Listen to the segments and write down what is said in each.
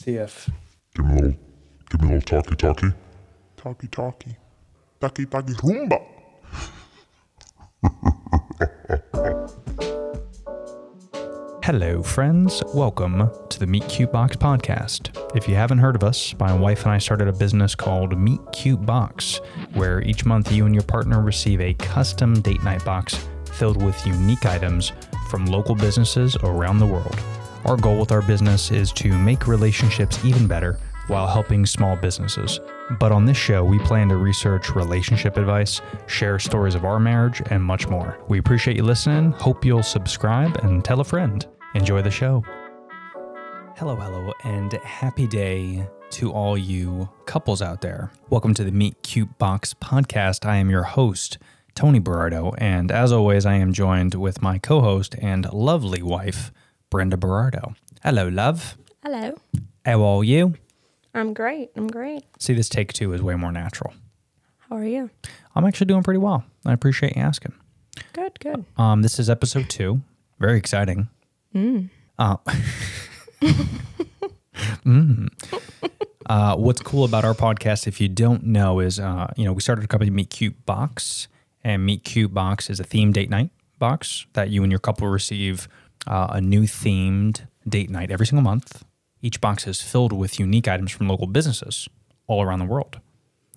see if Give me a little, give me a little talkie talkie. Talkie talkie. Talkie talkie Roomba. Hello, friends. Welcome to the Meet Cute Box podcast. If you haven't heard of us, my wife and I started a business called Meet Cute Box, where each month you and your partner receive a custom date night box filled with unique items from local businesses around the world. Our goal with our business is to make relationships even better while helping small businesses. But on this show, we plan to research relationship advice, share stories of our marriage, and much more. We appreciate you listening. Hope you'll subscribe and tell a friend. Enjoy the show. Hello, hello, and happy day to all you couples out there. Welcome to the Meet Cute Box podcast. I am your host, Tony Berardo, and as always, I am joined with my co host and lovely wife, Brenda Berardo. Hello, love. Hello. How are you? I'm great. I'm great. See, this take two is way more natural. How are you? I'm actually doing pretty well. I appreciate you asking. Good, good. Um, this is episode two. Very exciting. Uh, Mm. Uh, what's cool about our podcast, if you don't know, is uh, you know we started a company, Meet Cute Box, and Meet Cute Box is a themed date night box that you and your couple receive uh, a new themed date night every single month. Each box is filled with unique items from local businesses all around the world.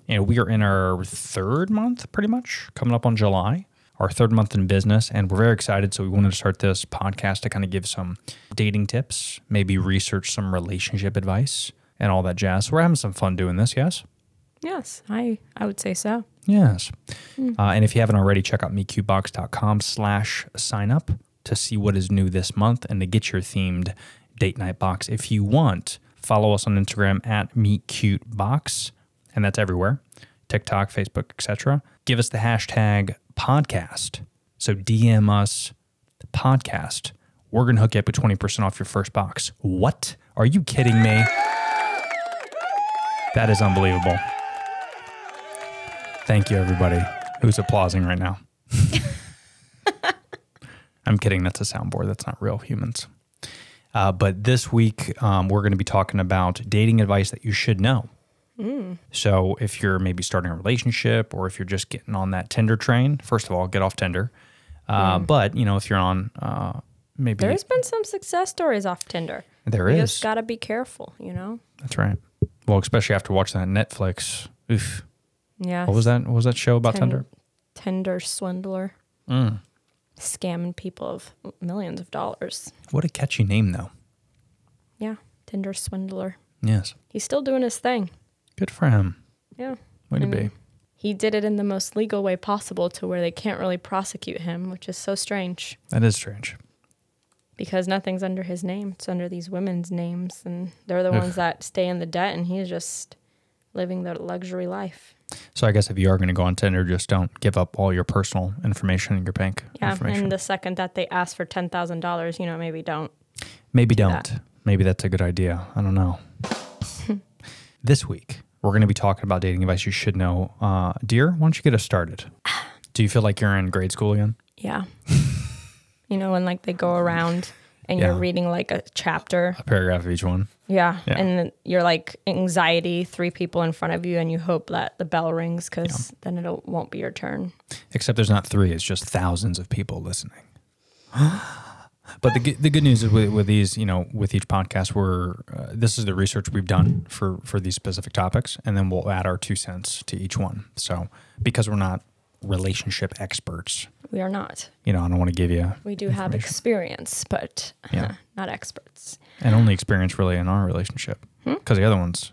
And we are in our third month, pretty much, coming up on July, our third month in business. And we're very excited. So we wanted to start this podcast to kind of give some dating tips, maybe research some relationship advice and all that jazz. So we're having some fun doing this, yes? Yes, I I would say so. Yes. Uh, and if you haven't already, check out meetcutebox.com slash sign up to see what is new this month and to get your themed date night box. If you want, follow us on Instagram at meetcutebox, and that's everywhere. TikTok, Facebook, etc. Give us the hashtag podcast. So DM us podcast. We're gonna hook you up with 20% off your first box. What? Are you kidding me? That is unbelievable. Thank you, everybody who's applauding right now. I'm kidding. That's a soundboard. That's not real humans. Uh, but this week, um, we're going to be talking about dating advice that you should know. So, if you're maybe starting a relationship or if you're just getting on that Tinder train, first of all, get off Tinder. Uh, But, you know, if you're on uh, maybe There's been some success stories off Tinder. there you is. just got to be careful, you know? That's right. Well, especially after watching that Netflix. Oof. Yeah. What was that? What was that show about Tin- Tinder? Tinder swindler. Mm. Scamming people of millions of dollars. What a catchy name, though. Yeah. Tinder swindler. Yes. He's still doing his thing. Good for him. Yeah. Way to I be. He did it in the most legal way possible to where they can't really prosecute him, which is so strange That is strange. because nothing's under his name. It's under these women's names, and they're the Ugh. ones that stay in the debt, and he's just living the luxury life. So I guess if you are going to go on Tinder, just don't give up all your personal information and your bank Yeah, information. and the second that they ask for ten thousand dollars, you know, maybe don't. Maybe do don't. Maybe that's a good idea. I don't know. this week, we're going to be talking about dating advice you should know. Uh, dear, why don't you get us started? Do you feel like you're in grade school again? Yeah, you know, when like they go around and Yeah. you're reading like a chapter. A paragraph of each one. Yeah, Yeah. and you're like anxiety, three people in front of you, and you hope that the bell rings because then it won't be your turn. Except there's not three; it's just thousands of people listening. but the good- the good news is with, with these, you know, with each podcast, we're uh, this is the research we've done for for these specific topics, and then we'll add our two cents to each one. So because we're not relationship experts, We are not. you know, I don't want to give you We do have experience, but Yeah. not experts. and only experience really in our relationship Hmm? because the other ones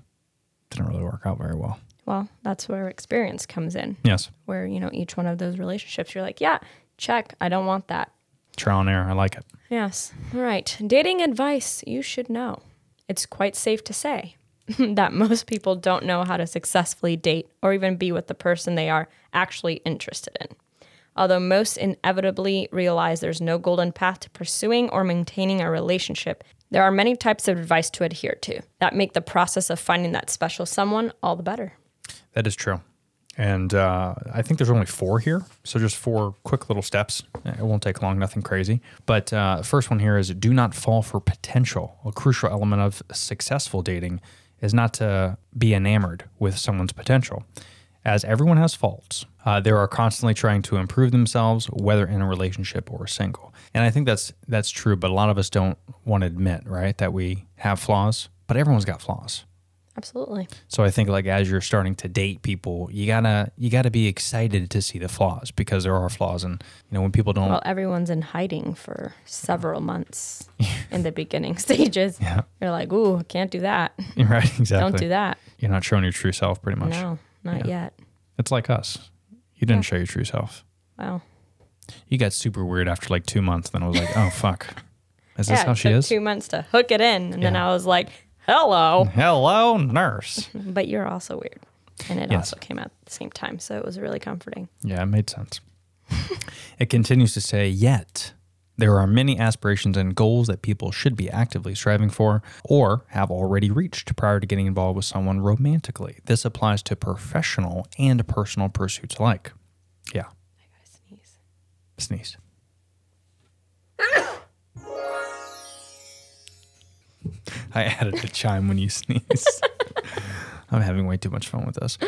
didn't really work out very well. Well, that's where experience comes in. Yes, Where you know each one of those relationships, you're like, yeah, check. I don't want that. trial and error. I like it. Yes. All right. Dating advice you should know. It's quite safe to say that most people don't know how to successfully date or even be with the person they are actually interested in. Although most inevitably realize there's no golden path to pursuing or maintaining a relationship, there are many types of advice to adhere to that make the process of finding that special someone all the better. That is true. And uh, I think there's only four here. So just four quick little steps. It won't take long, nothing crazy. But uh, first one here is do not fall for potential. A crucial element of successful dating is not to be enamored with someone's potential. As everyone has faults, uh, they are constantly trying to improve themselves, whether in a relationship or single. And I think that's that's true, but a lot of us don't want to admit, right, that we have flaws. But everyone's got flaws. Absolutely. So I think like as you're starting to date people, you gotta you gotta be excited to see the flaws because there are flaws, and you know when people don't. Well, everyone's in hiding for several months in the beginning stages. Yeah. You're like, ooh, can't do that. right, exactly. Don't do that. You're not showing your true self, pretty much. No, not yet. It's like us. You didn't show your true self. Wow. You got super weird after like two months. Then I was like, oh fuck, is this yeah, how she took is? two months to hook it in, and then I was like, hello. Hello, nurse. But you're also weird. And it Yes. also came out at the same time. So it was really comforting. Yeah, it made sense. it continues to say, yet there are many aspirations and goals that people should be actively striving for or have already reached prior to getting involved with someone romantically. This applies to professional and personal pursuits alike. Yeah, I gotta Sneeze. sneeze. I added a chime when you sneeze. I'm having way too much fun with this.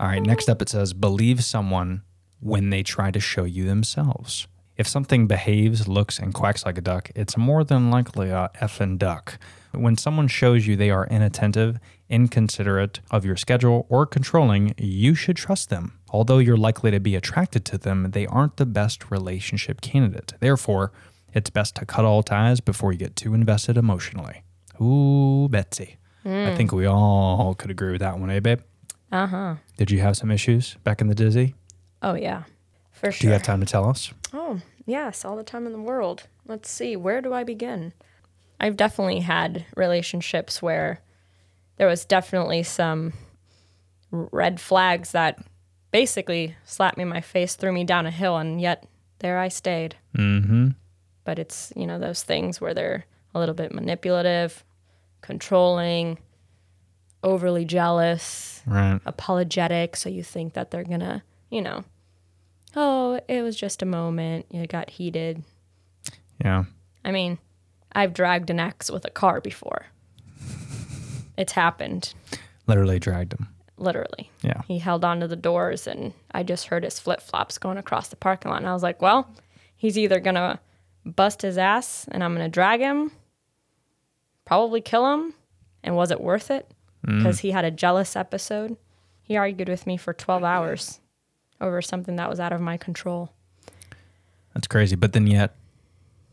All right, next up it says believe someone when they try to show you themselves. If something behaves, looks, and quacks like a duck, it's more than likely a effing duck. When someone shows you they are inattentive, inconsiderate of your schedule, or controlling, you should trust them. Although you're likely to be attracted to them, they aren't the best relationship candidate. Therefore, it's best to cut all ties before you get too invested emotionally. Ooh, Betsy. I think we all could agree with that one, eh, babe? Uh huh. Did you have some issues back in the Dizzy? Oh, yeah. For sure. Do you have time to tell us? Oh, yes, all the time in the world. Let's see, where do I begin? I've definitely had relationships where there was definitely some red flags that basically slapped me in my face, threw me down a hill, and yet there I stayed. Mm-hmm. But it's, you know, those things where they're a little bit manipulative, controlling, overly jealous, Right. apologetic. So you think that they're gonna, you know, oh, it was just a moment. It got heated. Yeah. I mean, I've dragged an ex with a car before. It's happened, Literally dragged him. literally. Yeah. He held onto the doors and I just heard his flip flops going across the parking lot. And I was like, well, he's either going to bust his ass and I'm going to drag him, probably kill him. And was it worth it? Mm. Because he had a jealous episode. He argued with me for 12 hours over something that was out of my control. That's crazy. But then yet,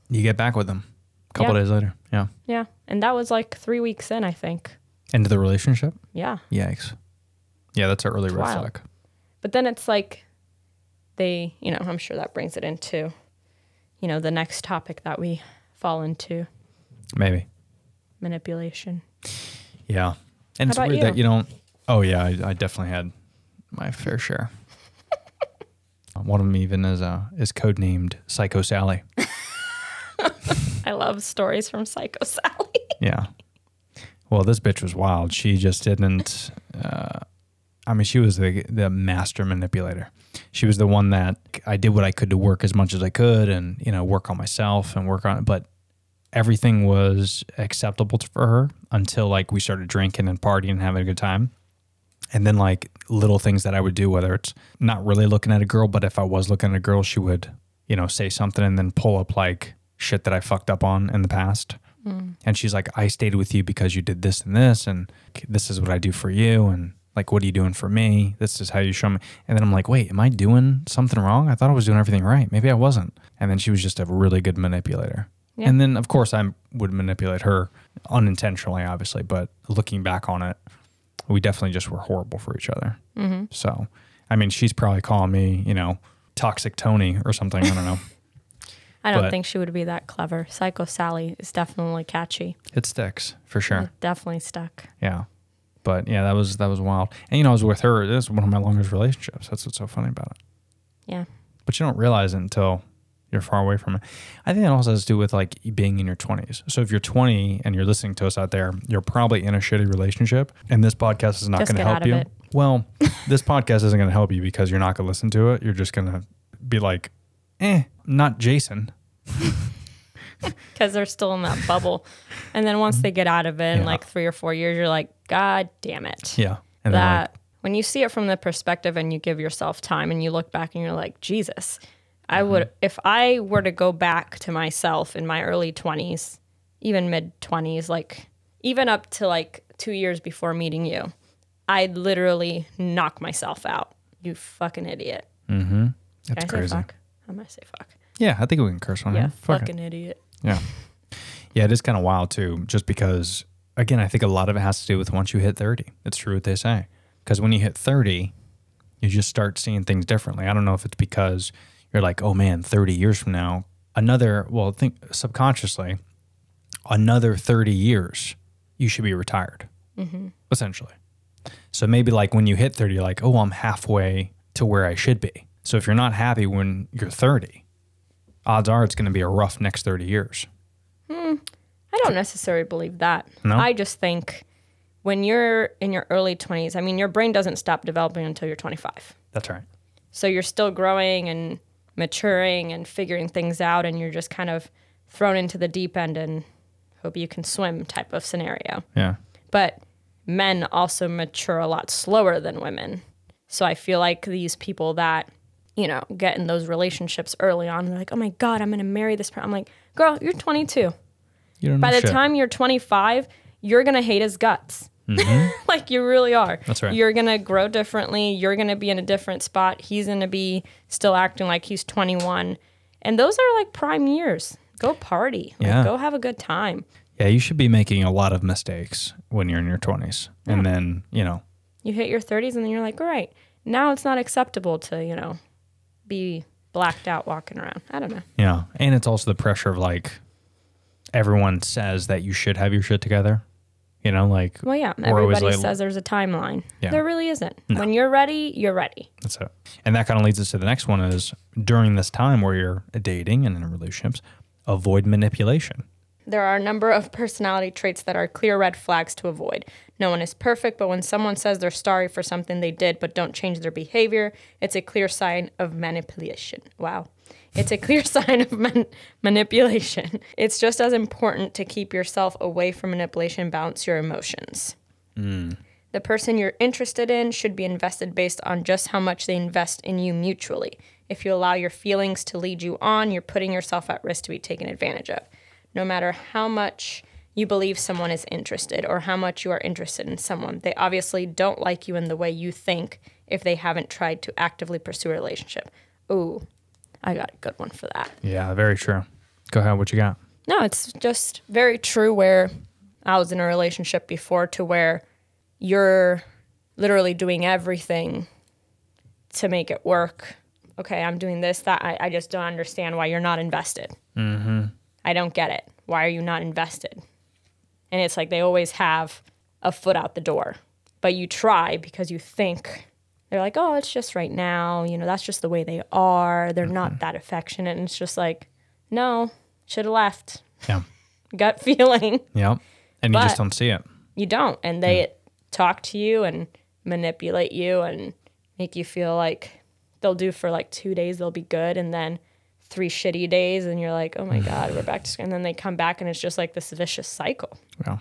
you get back with them a couple Yeah. days later. Yeah. Yeah. And that was like three weeks in, I think. Into the relationship? Yeah. Yikes. Yeah, that's an early red flag. But then it's like they, you know, I'm sure that brings it into, you know, the next topic that we fall into Maybe. manipulation. Yeah. And it's How about weird that you? you don't. Oh, yeah. I, I definitely had my fair share. One of them even is uh, is codenamed Psycho Sally. I love stories from Psycho Sally. Yeah. Well, this bitch was wild. She just didn't. Uh, I mean, she was the the master manipulator. She was the one that I did what I could to work as much as I could, and you know, work on myself and work on it. But everything was acceptable to- for her until like we started drinking and partying and having a good time. And then like little things that I would do, whether it's not really looking at a girl, but if I was looking at a girl, she would, you know, say something and then pull up like shit that I fucked up on in the past. Hmm. And she's like, I stayed with you because you did this and this, and this is what I do for you. And like, what are you doing for me? This is how you show me. And then I'm like, wait, am I doing something wrong? I thought I was doing everything right. Maybe I wasn't. And then she was just a really good manipulator. Yeah. And then, of course, I would manipulate her unintentionally, obviously, but looking back on it, we definitely just were horrible for each other. Mm-hmm. So, I mean, she's probably calling me, you know, toxic Tony or something. I don't know. I don't But- think she would be that clever. Psycho Sally is definitely catchy. it sticks for sure. It definitely stuck. Yeah. But yeah, that was that was wild. And you know, I was with her. This is one of my longest relationships. That's what's so funny about it. Yeah. But you don't realize it until you're far away from it. I think that also has to do with like being in your 20s. So if you're 20 and you're listening to us out there, you're probably in a shitty relationship, and this podcast is not going to help you. it. Well, this podcast isn't going to help you because you're not going to listen to it. You're just going to be like, eh, not Jason. because they're still in that bubble. And then once they get out of it in Yeah. like three or four years, you're like, God damn it. Yeah. And that when you see it from the perspective and you give yourself time and you look back and you're like, Jesus, I Mm-hmm. would, if I were to go back to myself in my early 20s, even mid 20s, like even up to like two years before meeting you, I'd literally knock myself out. You fucking idiot. that's Can I crazy. fuck? I'm going to say fuck. Yeah, I think we can curse on Yeah, here. Fuck it. fucking idiot. Yeah. Yeah, it is kind of wild too, just because, again, I think a lot of it has to do with once you hit 30. It's true what they say. Because when you hit 30, you just start seeing things differently. I don't know if it's because you're like, oh man, 30 years from now, another, well, think subconsciously, another 30 years, you should be retired, mm-hmm. essentially. So maybe like when you hit 30, you're like, oh, I'm halfway to where I should be. So if you're not happy when you're 30, odds are it's going to be a rough next 30 years. Hmm. I don't necessarily believe that. No? I just think when you're in your early 20s, I mean, your brain doesn't stop developing until you're 25. That's right. So you're still growing and maturing and figuring things out, and you're just kind of thrown into the deep end and hope you can swim type of scenario. Yeah. But men also mature a lot slower than women. So I feel like these people that, you know, get in those relationships early on, they're like, oh my God, I'm going to marry this person. I'm like, girl, you're 22. You don't By the shit. time you're 25, you're going to hate his guts. like you really are. Mm-hmm. That's right. You're going to grow differently. You're going to be in a different spot. He's going to be still acting like he's 21. And those are like prime years. Go party. Like, Yeah. Go have a good time. Yeah, you should be making a lot of mistakes when you're in your 20s. And then, you know, You hit your 30s and then you're like, all right, now it's not acceptable to, you know, be blacked out walking around. I don't know. yeah. And it's also the pressure of like everyone says that you should have your shit together. You know, like, Well, yeah, everybody like- says there's a timeline. Yeah. There really isn't. When you're ready, you're ready. that's it. And that kind of leads us to the next one is during this time where you're dating and in relationships, avoid manipulation. There are a number of personality traits that are clear red flags to avoid. No one is perfect, but when someone says they're sorry for something they did but don't change their behavior, it's a clear sign of manipulation. Wow. It's a clear sign of man- manipulation. It's just as important to keep yourself away from manipulation and balance your emotions. Hmm. The person you're interested in should be invested based on just how much they invest in you mutually. If you allow your feelings to lead you on, you're putting yourself at risk to be taken advantage of. No matter how much you believe someone is interested or how much you are interested in someone, they obviously don't like you in the way you think if they haven't tried to actively pursue a relationship. Ooh, I got a good one for that. Yeah, very true. Go ahead. What you got? No, it's just very true where I was in a relationship before to where you're literally doing everything to make it work. Okay, I'm doing this, that. I, I just don't understand why you're not invested. Mm-hmm. I don't get it. Why are you not invested? And it's like they always have a foot out the door, but you try because you think they're like, oh, it's just right now. You know, that's just the way they are. They're not mm-hmm. that affectionate. And it's just like, no, should have left Yeah. gut feeling. Yeah. And you just don't see it. You don't. And they talk to you and manipulate you and make you feel like they'll do for like two days, they'll be good. And then three shitty days, and you're like, oh my God, we're back to school. And then they come back and it's just like this vicious cycle. Yeah,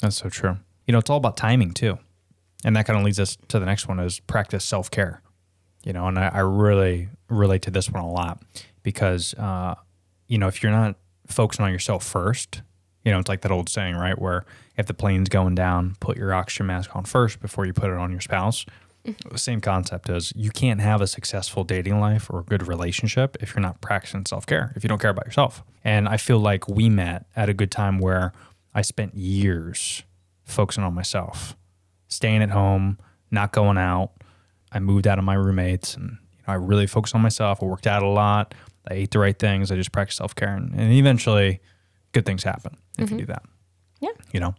that's so true. You know, it's all about timing too, and that kind of leads us to the next one: is practice self care. You know, and I, I really relate to this one a lot because, uh, you know, if you're not focusing on yourself first, you know, it's like that old saying, right? Where if the plane's going down, put your oxygen mask on first before you put it on your spouse. The same concept as you can't have a successful dating life or a good relationship if you're not practicing self care, if you don't care about yourself. And I feel like we met at a good time where I spent years focusing on myself, staying at home, not going out. I moved out of my roommates and you know, I really focused on myself. I worked out a lot. I ate the right things. I just practiced self care. And, and eventually, good things happen if you mm-hmm. do that. Yeah. You know,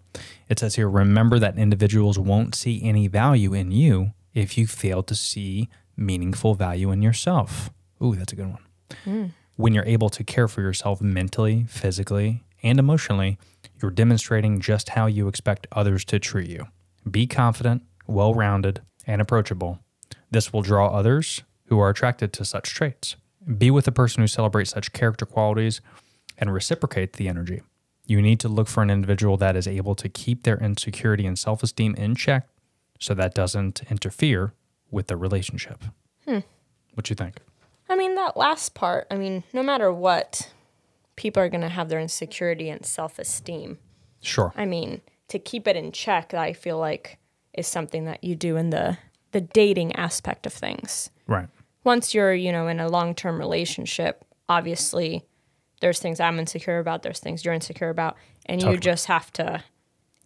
it says here remember that individuals won't see any value in you if you fail to see meaningful value in yourself. Ooh, that's a good one. Mm. When you're able to care for yourself mentally, physically, and emotionally, you're demonstrating just how you expect others to treat you. Be confident, well rounded, and approachable. This will draw others who are attracted to such traits. Be with a person who celebrates such character qualities and reciprocate the energy. You need to look for an individual that is able to keep their insecurity and self esteem in check so that doesn't interfere with the relationship. Hmm. What do you think? I mean, that last part, I mean, no matter what, people are going to have their insecurity and self esteem. Sure. I mean, to keep it in check, I feel like is something that you do in the the dating aspect of things. Right. Once you're, you know, in a long-term relationship, obviously there's things I'm insecure about, there's things you're insecure about, and you just have to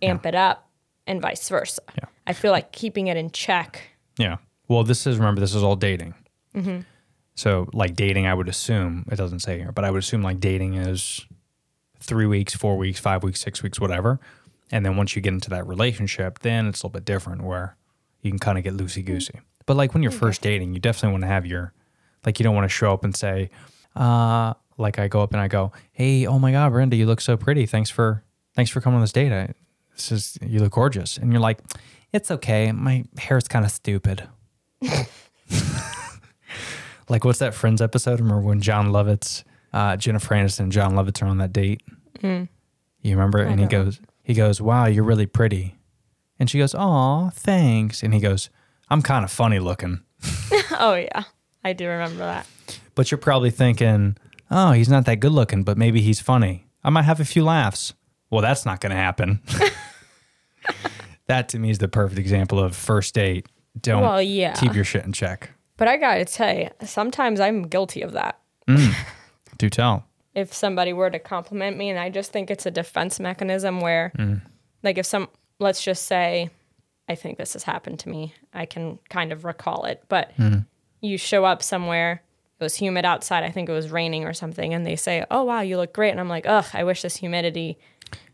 amp it up and vice versa. Yeah. I feel like keeping it in check. Yeah. Well, this is remember this is all dating. Mm-hmm. So like dating, I would assume it doesn't say here, but I would assume like dating is three weeks, four weeks, five weeks, six weeks, whatever. And then once you get into that relationship, then it's a little bit different where you can kind of get loosey goosey. Mm-hmm. But like when you're mm-hmm. first dating, you definitely want to have your like you don't want to show up and say, uh, like I go up and I go, Hey, oh my God, Brenda, you look so pretty. Thanks for thanks for coming on this date. I, is you look gorgeous. And you're like, It's okay. My hair's kind of stupid. like what's that Friends episode? Remember when Jon Lovitz, uh, Jennifer Aniston, and Jon Lovitz are on that date? You remember? and he don't. goes, he goes, "Wow, you're really pretty," and she goes, "Aw, thanks." And he goes, "I'm kind of funny looking," oh yeah. I do remember that. but you're probably thinking, "Oh, he's not that good looking, but maybe he's funny. I might have a few laughs." Well, that's not going to happen. That to me is the perfect example of first date. Don't Well, yeah. keep your shit in check. But I got to tell you, sometimes I'm guilty of that. Mm. Do tell. if somebody were to compliment me and i just think it's a defense mechanism where mm. like if some let's just say i think this has happened to me i can kind of recall it but mm. you show up somewhere it was humid outside i think it was raining or something and they say oh wow you look great and i'm like ugh i wish this humidity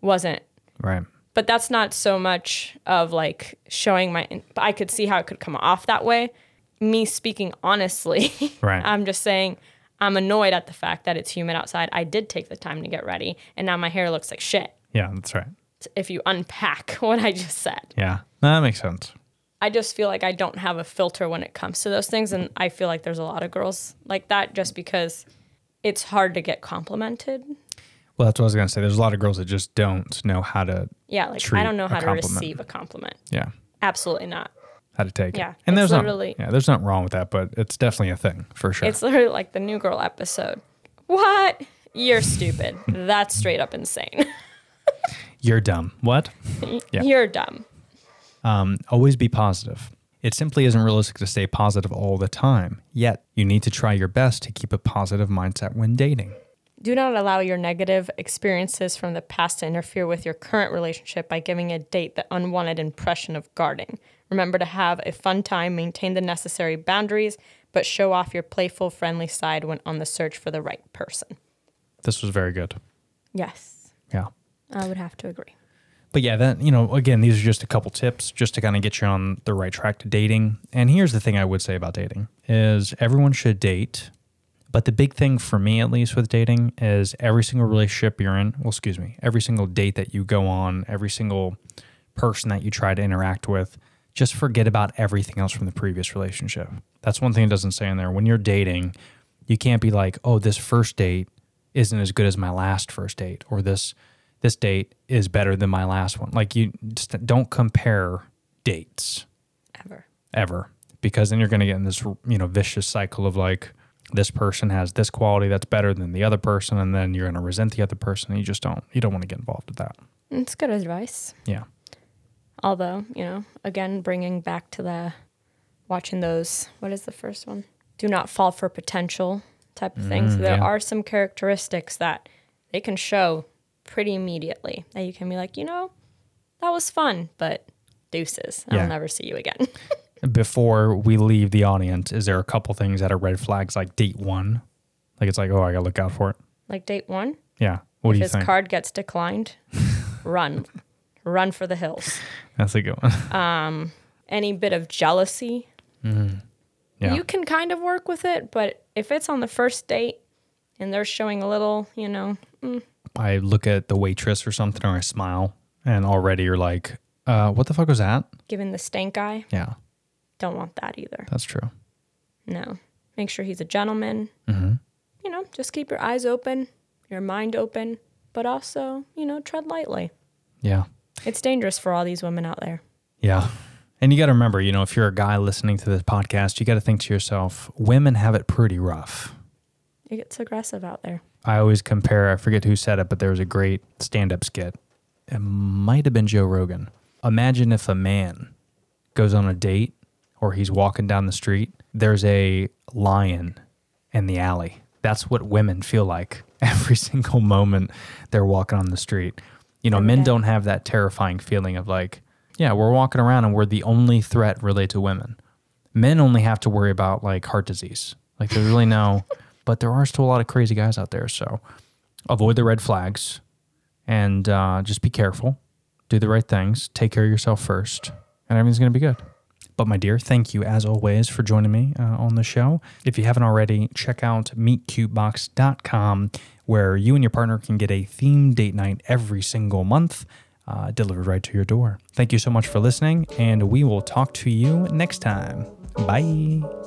wasn't Right. But that's not so much of like showing my but i could see how it could come off that way me speaking honestly Right. i'm just saying i'm annoyed at the fact that it's humid outside i did take the time to get ready and now my hair looks like shit Yeah, that's right. if you unpack what i just said Yeah, that makes sense. i just feel like i don't have a filter when it comes to those things and i feel like there's a lot of girls like that just because it's hard to get complimented Well, that's what I was gonna say. There's a lot of girls that just don't know how to, yeah like i don't know how to receive a compliment yeah, absolutely not how to take Yeah, it. And it's there's not, yeah, there's nothing wrong with that, but it's definitely a thing for sure. It's literally like the New Girl episode. What? You're stupid. That's straight up insane. You're dumb. What? Yeah. You're dumb. Um, always be positive. It simply isn't realistic to stay positive all the time. Yet, you need to try your best to keep a positive mindset when dating. Do not allow your negative experiences from the past to interfere with your current relationship by giving a date the unwanted impression of guarding. Remember to have a fun time, maintain the necessary boundaries, but show off your playful, friendly side when on the search for the right person. This was very good. Yes, Yeah. I would have to agree. But yeah, that you know, again, these are just a couple tips just to kind of get you on the right track to dating. And here's the thing I would say about dating is everyone should date. But the big thing for me at least with dating is every single relationship you're in, well, excuse me, every single date that you go on, every single person that you try to interact with, just forget about everything else from the previous relationship. That's one thing it doesn't say in there. When you're dating, you can't be like, "Oh, this first date isn't as good as my last first date," or this this date is better than my last one. Like you just don't compare dates Ever. ever because then you're going to get in this you know vicious cycle of like this person has this quality that's better than the other person and then you're going to resent the other person and you just don't you don't want to get involved with that. It's good advice. Yeah. Although, you know, again, bringing back to the watching those, what is the first one? Do not fall for potential type of things. Mm, there yeah. are some characteristics that they can show pretty immediately that you can be like, you know, that was fun, but deuces. Yeah. I'll never see you again. Before we leave the audience, is there a couple things that are red flags like date 1? Like it's like, "Oh, I got to look out for it." like date one, Yeah. What do if you his think? card gets declined, run. Run for the hills. That's a good one. Um, Any bit of jealousy, yeah. you can kind of work with it, but if it's on the first date and they're showing a little, you know, I look at the waitress or something or I smile and already you're like, uh, what the fuck was that? giving the stank eye, Yeah. Don't want that either. That's true. No. Make sure he's a gentleman. Mm-hmm. You know, just keep your eyes open, your mind open, but also, you know, tread lightly. Yeah. It's dangerous for all these women out there. Yeah. And you got to remember, you know, if you're a guy listening to this podcast, you got to think to yourself, women have it pretty rough. It gets aggressive out there. I always compare, I forget who said it, but there was a great stand up skit. It might have been Joe Rogan. Imagine if a man goes on a date or he's walking down the street, there's a lion in the alley. That's what women feel like every single moment they're walking on the street. You know, Every men don't have that terrifying feeling of like, yeah, we're walking around and we're the only threat related to women. Men only have to worry about like heart disease. Like there's really no, but there are still a lot of crazy guys out there. So avoid the red flags and uh, just be careful. Do the right things. Take care of yourself first, and everything's going to be good. But my dear, thank you as always for joining me uh, on the show. If you haven't already, check out meetcutebox.com where you and your partner can get a themed date night every single month uh, delivered right to your door. Thank you so much for listening, and we will talk to you next time. Bye.